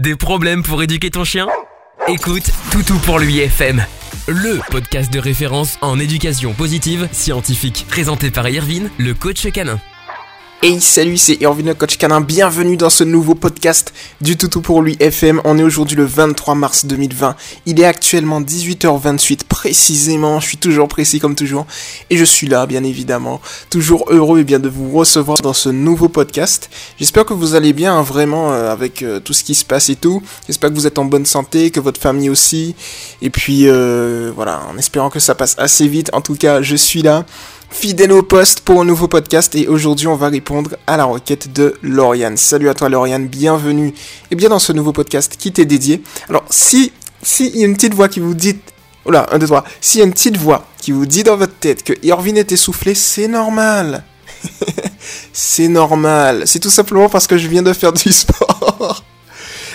Des problèmes pour éduquer ton chien? Écoute Toutou pour lui FM, le podcast de référence en éducation positive scientifique, présenté par Irvine, le coach canin. Hey salut c'est Irvine coach canin, bienvenue dans ce nouveau podcast du Toutou pour lui FM. On est aujourd'hui le 23 mars 2020, il est actuellement 18h28 précisément, je suis toujours précis comme toujours. Et je suis là bien évidemment, toujours heureux et bien de vous recevoir dans ce nouveau podcast. J'espère que vous allez bien hein, vraiment euh, avec euh, tout ce qui se passe et tout, j'espère que vous êtes en bonne santé, que votre famille aussi. Et puis euh, voilà en espérant que ça passe assez vite, en tout cas je suis là fidèle au poste pour un nouveau podcast et aujourd'hui on va répondre à la requête de Lauriane. Salut à toi Lauriane, bienvenue et bien dans ce nouveau podcast qui t'est dédié. Alors si si y a une petite voix qui vous dit oh là, un deux trois, s'il y a une petite voix qui vous dit dans votre tête que Irvine est essoufflé, c'est normal. c'est normal. C'est tout simplement parce que je viens de faire du sport.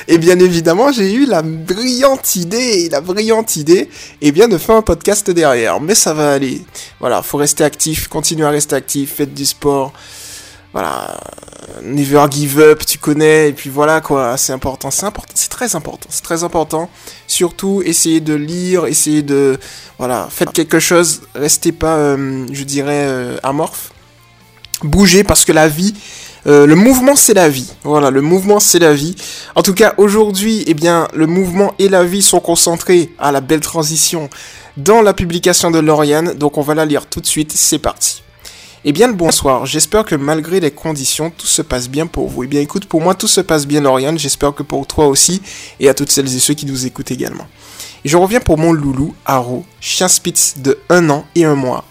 Et bien évidemment, j'ai eu la brillante idée, la brillante idée, et bien de faire un podcast derrière. Mais ça va aller. Voilà, faut rester actif, continuer à rester actif, faites du sport. Voilà, never give up, tu connais, et puis voilà quoi, c'est important, c'est important, c'est très important, c'est très important. Surtout, essayez de lire, essayez de, voilà, faites quelque chose, restez pas, euh, je dirais, euh, amorphe. Bougez parce que la vie, euh, le mouvement c'est la vie. Voilà, le mouvement c'est la vie. En tout cas, aujourd'hui, eh bien, le mouvement et la vie sont concentrés à la belle transition dans la publication de Lauriane. Donc on va la lire tout de suite. C'est parti. Eh bien, bonsoir. J'espère que malgré les conditions, tout se passe bien pour vous. Eh bien, écoute, pour moi, tout se passe bien, Lauriane. J'espère que pour toi aussi et à toutes celles et ceux qui nous écoutent également. Je reviens pour mon loulou, Haro, chien spitz de un an et un mois.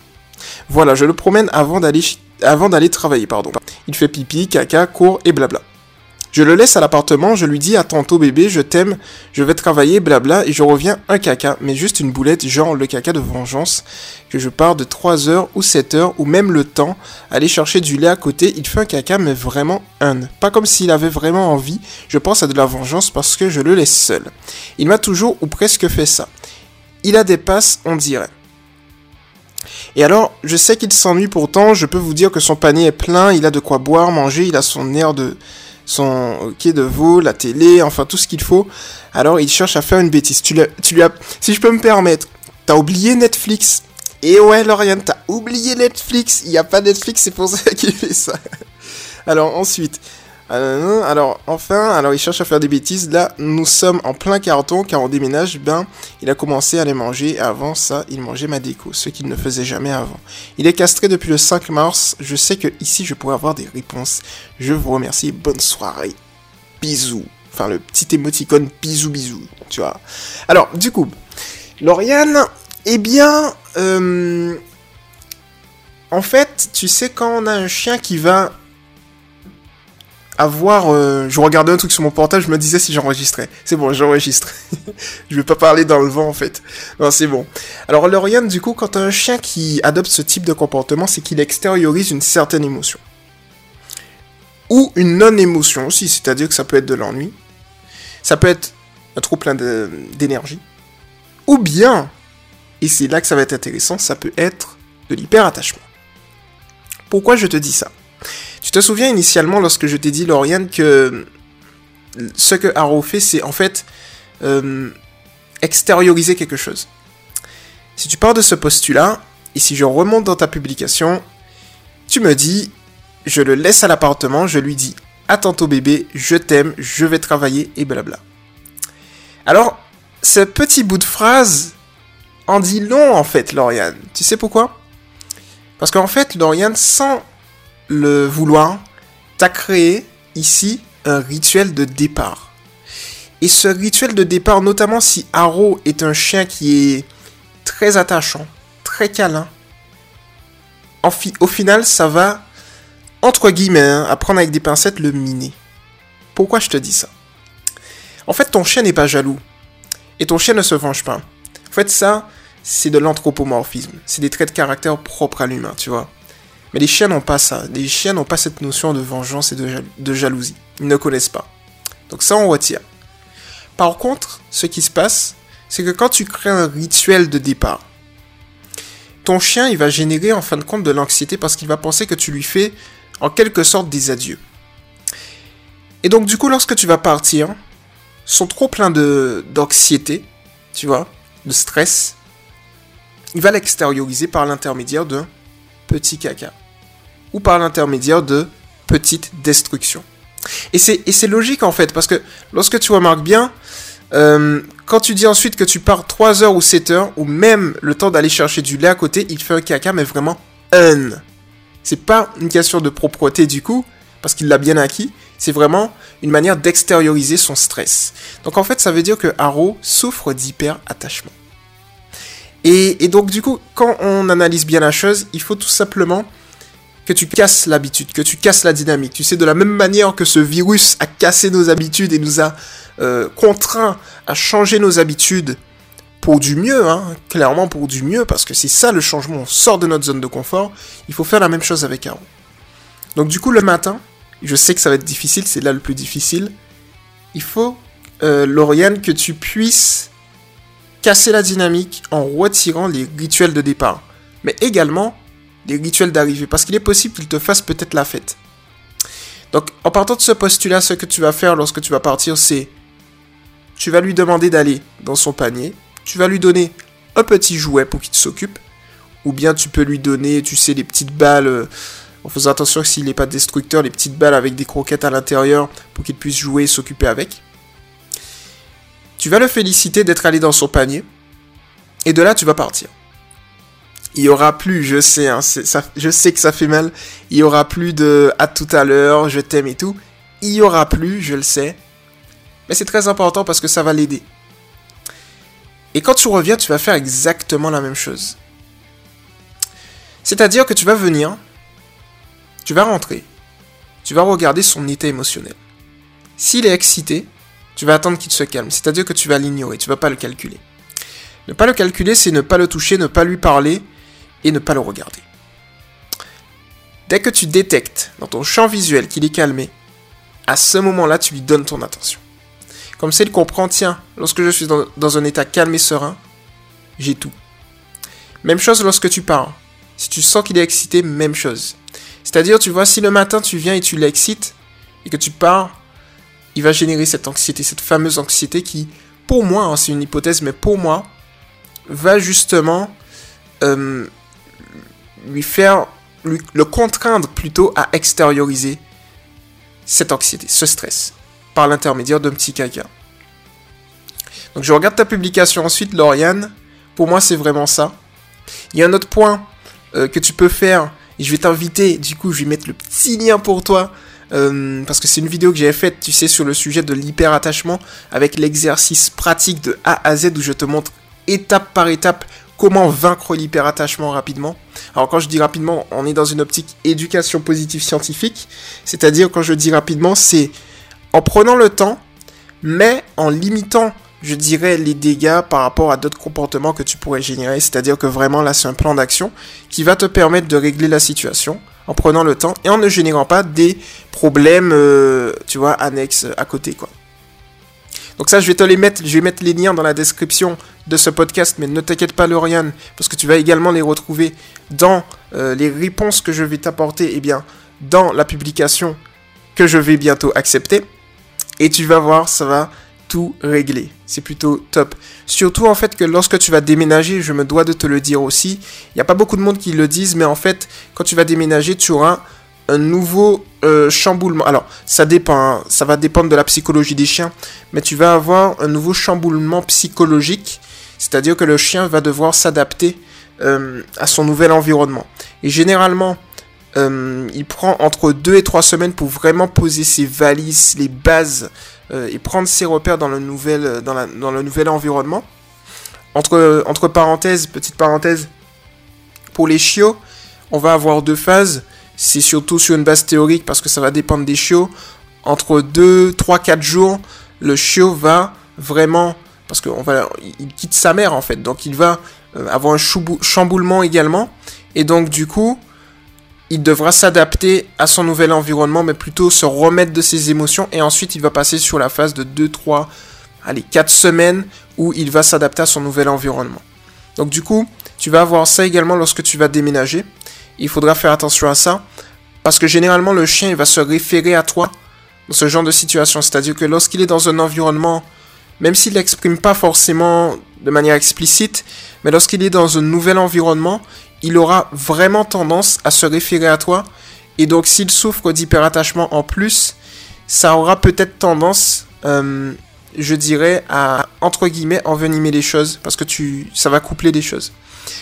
Voilà, je le promène avant d'aller avant d'aller travailler, pardon. Il fait pipi, caca, court et blabla. Je le laisse à l'appartement, je lui dis à tantôt bébé, je t'aime, je vais travailler, blabla, et je reviens un caca, mais juste une boulette, genre le caca de vengeance, que je pars de 3 heures ou 7 heures, ou même le temps, aller chercher du lait à côté, il fait un caca, mais vraiment un. Pas comme s'il avait vraiment envie, je pense à de la vengeance parce que je le laisse seul. Il m'a toujours ou presque fait ça. Il a des passes, on dirait. Et alors, je sais qu'il s'ennuie pourtant, je peux vous dire que son panier est plein, il a de quoi boire, manger, il a son air de son quai de veau, la télé, enfin tout ce qu'il faut. Alors il cherche à faire une bêtise. Tu, tu lui as, si je peux me permettre, t'as oublié Netflix? Et ouais, Lauriane, t'as oublié Netflix. Il n'y a pas Netflix, c'est pour ça qu'il fait ça. Alors ensuite, alors enfin, alors il cherche à faire des bêtises. Là, nous sommes en plein carton car on déménage. Ben, il a commencé à les manger. Avant ça, il mangeait ma déco, ce qu'il ne faisait jamais avant. Il est castré depuis le 5 mars. Je sais que ici, je pourrais avoir des réponses. Je vous remercie. Bonne soirée. Bisous. Enfin, le petit émoticône bisous bisous. Tu vois. Alors, du coup, Lauriane, eh bien, euh, en fait, tu sais quand on a un chien qui va avoir... Euh, je regardais un truc sur mon portable, je me disais si j'enregistrais. C'est bon, j'enregistre. je vais pas parler dans le vent en fait. Non, c'est bon. Alors Lauriane, du coup, quand un chien qui adopte ce type de comportement, c'est qu'il extériorise une certaine émotion. Ou une non-émotion aussi, c'est-à-dire que ça peut être de l'ennui. Ça peut être un trop plein d'énergie. Ou bien, et c'est là que ça va être intéressant, ça peut être de l'hyper-attachement. Pourquoi je te dis ça? Tu te souviens initialement lorsque je t'ai dit, Lauriane, que ce que Haro fait, c'est en fait euh, extérioriser quelque chose. Si tu pars de ce postulat, et si je remonte dans ta publication, tu me dis, je le laisse à l'appartement, je lui dis, à tantôt bébé, je t'aime, je vais travailler, et blabla. Alors, ce petit bout de phrase en dit long en fait, Lauriane. Tu sais pourquoi? Parce qu'en fait, Lauriane, sans le vouloir, t'as créé ici un rituel de départ. Et ce rituel de départ, notamment si Haro est un chien qui est très attachant, très câlin, au final, ça va, entre guillemets, hein, apprendre avec des pincettes, le miner. Pourquoi je te dis ça? En fait, ton chien n'est pas jaloux. Et ton chien ne se venge pas. En fait, ça, c'est de l'anthropomorphisme. C'est des traits de caractère propres à l'humain, tu vois. Mais les chiens n'ont pas ça. Les chiens n'ont pas cette notion de vengeance et de, jalousie. Ils ne connaissent pas. Donc ça, on retire. Par contre, ce qui se passe, c'est que quand tu crées un rituel de départ, ton chien, il va générer en fin de compte de l'anxiété parce qu'il va penser que tu lui fais en quelque sorte des adieux. Et donc du coup, lorsque tu vas partir, son trop plein d'anxiété, tu vois, de stress, il va l'extérioriser par l'intermédiaire d'un petit caca ou par l'intermédiaire de petites destructions. Et c'est logique en fait, parce que lorsque tu remarques bien, euh, quand tu dis ensuite que tu pars 3 heures ou 7 heures, ou même le temps d'aller chercher du lait à côté, il fait un caca, mais vraiment un. C'est pas une question de propreté du coup, parce qu'il l'a bien acquis, c'est vraiment une manière d'extérioriser son stress. Donc en fait, ça veut dire que Haro souffre d'hyper-attachement. Et, et, donc du coup, quand on analyse bien la chose, il faut tout simplement que tu casses l'habitude, que tu casses la dynamique. Tu sais, de la même manière que ce virus a cassé nos habitudes et nous a euh, contraints à changer nos habitudes pour du mieux, hein, clairement pour du mieux, parce que c'est ça le changement, on sort de notre zone de confort, il faut faire la même chose avec Haro. Donc du coup, le matin, je sais que ça va être difficile, c'est là le plus difficile. Il faut, euh, Lauriane, que tu puisses casser la dynamique en retirant les rituels de départ, mais également les rituels d'arrivée, parce qu'il est possible qu'il te fasse peut-être la fête. Donc, en partant de ce postulat, ce que tu vas faire lorsque tu vas partir, c'est tu vas lui demander d'aller dans son panier, tu vas lui donner un petit jouet pour qu'il s'occupe, ou bien tu peux lui donner, tu sais, les petites balles. Euh, en faisant attention que s'il n'est pas destructeur, les petites balles avec des croquettes à l'intérieur pour qu'il puisse jouer et s'occuper avec. Tu vas le féliciter d'être allé dans son panier. Et de là, tu vas partir. Il y aura plus, je sais, hein, je sais que ça fait mal. Il y aura plus de à tout à l'heure, je t'aime et tout. Il y aura plus, je le sais. Mais c'est très important parce que ça va l'aider. Et quand tu reviens, tu vas faire exactement la même chose. C'est-à-dire que tu vas venir, tu vas rentrer. Tu vas regarder son état émotionnel. S'il est excité, tu vas attendre qu'il se calme. C'est-à-dire que tu vas l'ignorer, tu vas pas le calculer. Ne pas le calculer, c'est ne pas le toucher, ne pas lui parler et ne pas le regarder. Dès que tu détectes dans ton champ visuel qu'il est calmé, à ce moment-là, tu lui donnes ton attention. Comme ça, il comprend, tiens, lorsque je suis dans, dans un état calme et serein, j'ai tout. Même chose lorsque tu parles. Si tu sens qu'il est excité, même chose. C'est-à-dire, tu vois, si le matin tu viens et tu l'excites et que tu pars, il va générer cette anxiété, cette fameuse anxiété qui, pour moi, hein, c'est une hypothèse, mais pour moi, va justement euh, lui faire, le contraindre plutôt à extérioriser cette anxiété, ce stress, par l'intermédiaire d'un petit caca. Donc je regarde ta publication ensuite, Lauriane. Pour moi, c'est vraiment ça. Il y a un autre point euh, que tu peux faire et je vais t'inviter, du coup, je vais mettre le petit lien pour toi. Euh, parce que c'est une vidéo que j'avais faite, tu sais, sur le sujet de l'hyperattachement, avec l'exercice pratique de A à Z où je te montre étape par étape comment vaincre l'hyperattachement rapidement. Alors quand je dis rapidement, on est dans une optique éducation positive scientifique, c'est-à-dire quand je dis rapidement, c'est en prenant le temps, mais en limitant je dirais, les dégâts par rapport à d'autres comportements que tu pourrais générer. C'est-à-dire que vraiment là, c'est un plan d'action qui va te permettre de régler la situation en prenant le temps et en ne générant pas des problèmes, euh, tu vois, annexes à côté. Donc ça, je vais te les mettre, je vais mettre les liens dans la description de ce podcast, mais ne t'inquiète pas, Lauriane, parce que tu vas également les retrouver dans euh, les réponses que je vais t'apporter, et eh bien, dans la publication que je vais bientôt accepter. Et tu vas voir, ça va tout régler. C'est plutôt top. Surtout en fait que lorsque tu vas déménager, je me dois de te le dire aussi, il n'y a pas beaucoup de monde qui le disent, mais en fait, quand tu vas déménager, tu auras un nouveau euh, chamboulement. Alors, ça dépend, hein. ça va dépendre de la psychologie des chiens, mais tu vas avoir un nouveau chamboulement psychologique, c'est-à-dire que le chien va devoir s'adapter euh, à son nouvel environnement. Et généralement, euh, il prend entre 2 et 3 semaines pour vraiment poser ses valises, les bases euh, et prendre ses repères dans le nouvel, environnement. Entre, entre parenthèses, petite parenthèse, pour les chiots, on va avoir deux phases. C'est surtout sur une base théorique parce que ça va dépendre des chiots. Entre 2, 3, 4 jours, le chiot va vraiment, parce qu'il il quitte sa mère en fait, donc il va avoir un chamboulement également. Et donc du coup, il devra s'adapter à son nouvel environnement, mais plutôt se remettre de ses émotions. Et ensuite, il va passer sur la phase de 2, 3, allez, 4 semaines où il va s'adapter à son nouvel environnement. Donc du coup, tu vas avoir ça également lorsque tu vas déménager. Il faudra faire attention à ça. Parce que généralement, le chien, va se référer à toi dans ce genre de situation. C'est-à-dire que lorsqu'il est dans un environnement même s'il l'exprime pas forcément de manière explicite, mais lorsqu'il est dans un nouvel environnement, il aura vraiment tendance à se référer à toi. Et donc s'il souffre d'hyperattachement en plus, ça aura peut-être tendance, euh, je dirais, à, entre envenimer les choses, parce que tu, ça va coupler les choses.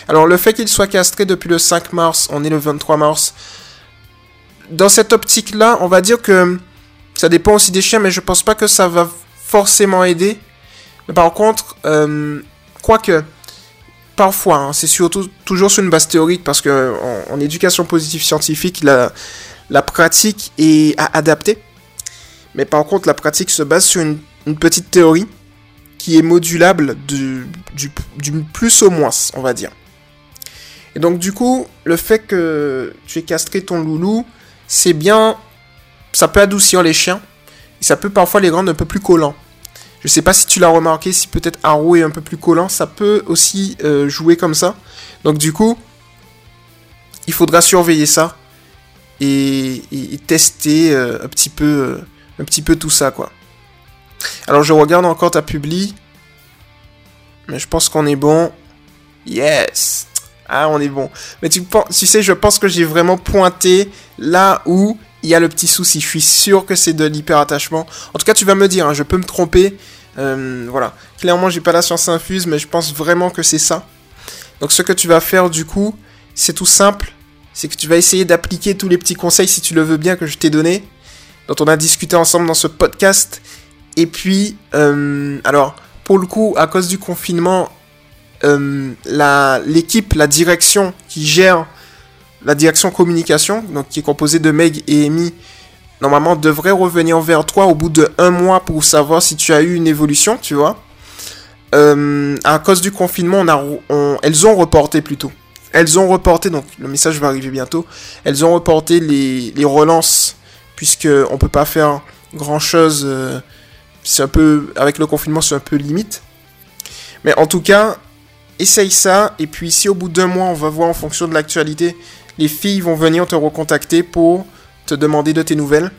Alors le fait qu'il soit castré depuis le 5 mars, on est le 23 mars, dans cette optique-là, on va dire que ça dépend aussi des chiens, mais je pense pas que ça va forcément aider. Mais par contre, euh, quoique, parfois, hein, c'est surtout toujours sur une base théorique, parce que en, éducation positive scientifique, la, la pratique est à adapter. Mais par contre, la pratique se base sur une, petite théorie qui est modulable du, du, plus au moins, on va dire. Et donc du coup, le fait que tu aies castré ton loulou, c'est bien, ça peut adoucir les chiens, ça peut parfois les rendre un peu plus collants. Je sais pas si tu l'as remarqué, si peut-être Arrow est un peu plus collant, ça peut aussi euh, jouer comme ça. Donc du coup, il faudra surveiller ça et, tester euh, un petit peu, euh, un petit peu tout ça quoi. Alors je regarde encore ta publi, mais je pense qu'on est bon. Yes. Ah, on est bon. Mais tu, tu sais, je pense que j'ai vraiment pointé là où il y a le petit souci. Je suis sûr que c'est de l'hyperattachement. En tout cas, tu vas me dire, hein, je peux me tromper. Euh, voilà. Clairement, j'ai pas la science infuse, mais je pense vraiment que c'est ça. Donc, ce que tu vas faire du coup, c'est tout simple. C'est que tu vas essayer d'appliquer tous les petits conseils, si tu le veux bien, que je t'ai donné, dont on a discuté ensemble dans ce podcast. Et puis, euh, alors, pour le coup, à cause du confinement, euh, l'équipe, la direction qui gère la direction communication, donc qui est composée de Meg et Amy, normalement devrait revenir vers toi au bout de un mois pour savoir si tu as eu une évolution, tu vois. Euh, à cause du confinement, elles ont reporté plutôt. Elles ont reporté, donc le message va arriver bientôt. Elles ont reporté les, relances, puisque on peut pas faire grand chose. Euh, c'est un peu, avec le confinement, c'est un peu limite. Mais en tout cas, essaye ça. Et puis, si au bout d'un mois, on va voir en fonction de l'actualité les filles vont venir te recontacter pour te demander de tes nouvelles.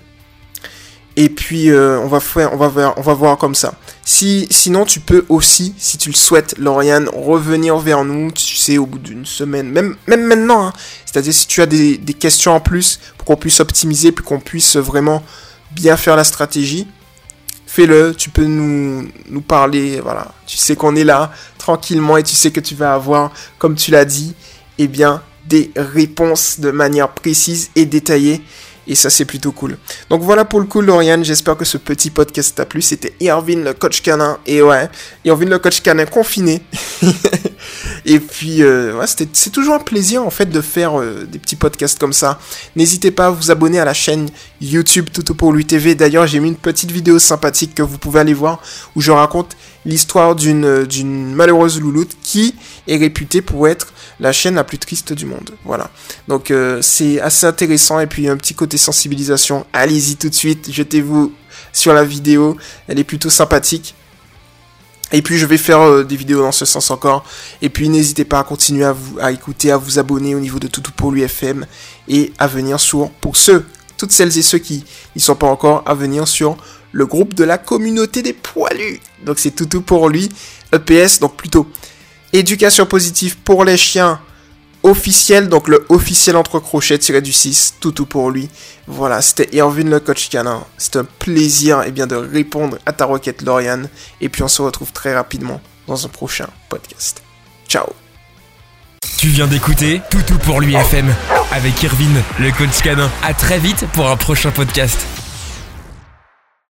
Et puis euh, on va faire, on va voir, on va voir comme ça. Si, sinon tu peux aussi, si tu le souhaites, Lauriane, revenir vers nous, tu sais, au bout d'une semaine, même, même maintenant. Hein. C'est-à-dire si tu as des, des, questions en plus pour qu'on puisse optimiser, puis qu'on puisse vraiment bien faire la stratégie, fais-le. Tu peux nous, nous parler, voilà. Tu sais qu'on est là tranquillement et tu sais que tu vas avoir, comme tu l'as dit, eh bien des réponses de manière précise et détaillée. Et ça, c'est plutôt cool. Donc voilà pour le coup, Lauriane. J'espère que ce petit podcast t'a plu. C'était Irvin, le coach canin. Et ouais, Irvin, le coach canin confiné. et puis, euh, ouais, c'est toujours un plaisir, en fait, de faire euh, des petits podcasts comme ça. N'hésitez pas à vous abonner à la chaîne YouTube Tout pour lui TV. D'ailleurs, j'ai mis une petite vidéo sympathique que vous pouvez aller voir où je raconte l'histoire d'une d'une malheureuse louloute qui est réputée pour être la chaîne la plus triste du monde. Voilà. Donc euh, c'est assez intéressant et puis un petit côté sensibilisation. Allez-y tout de suite, jetez-vous sur la vidéo, elle est plutôt sympathique. Et puis je vais faire euh, des vidéos dans ce sens encore. Et puis n'hésitez pas à continuer à vous écouter, à vous abonner au niveau de Toutou pour l'UFM et à venir sur pour ceux, toutes celles et ceux qui n'y sont pas encore, à venir sur le groupe de la communauté des poilus. Donc c'est Toutou pour lui, EPS, donc plutôt Éducation positive pour les chiens officiel, donc le officiel entre crochets tiré du 6, tout tout pour lui. Voilà, c'était Irvin le coach canin. C'est un plaisir et eh bien, de répondre à ta requête Lauriane. Et puis on se retrouve très rapidement dans un prochain podcast. Ciao Tu viens d'écouter Toutou pour lui FM avec Irvin le coach canin. À très vite pour un prochain podcast.